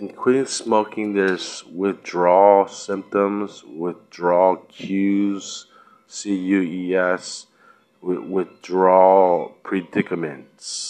and quitting smoking, there's withdrawal symptoms, withdrawal cues, C U E S, withdrawal predicaments.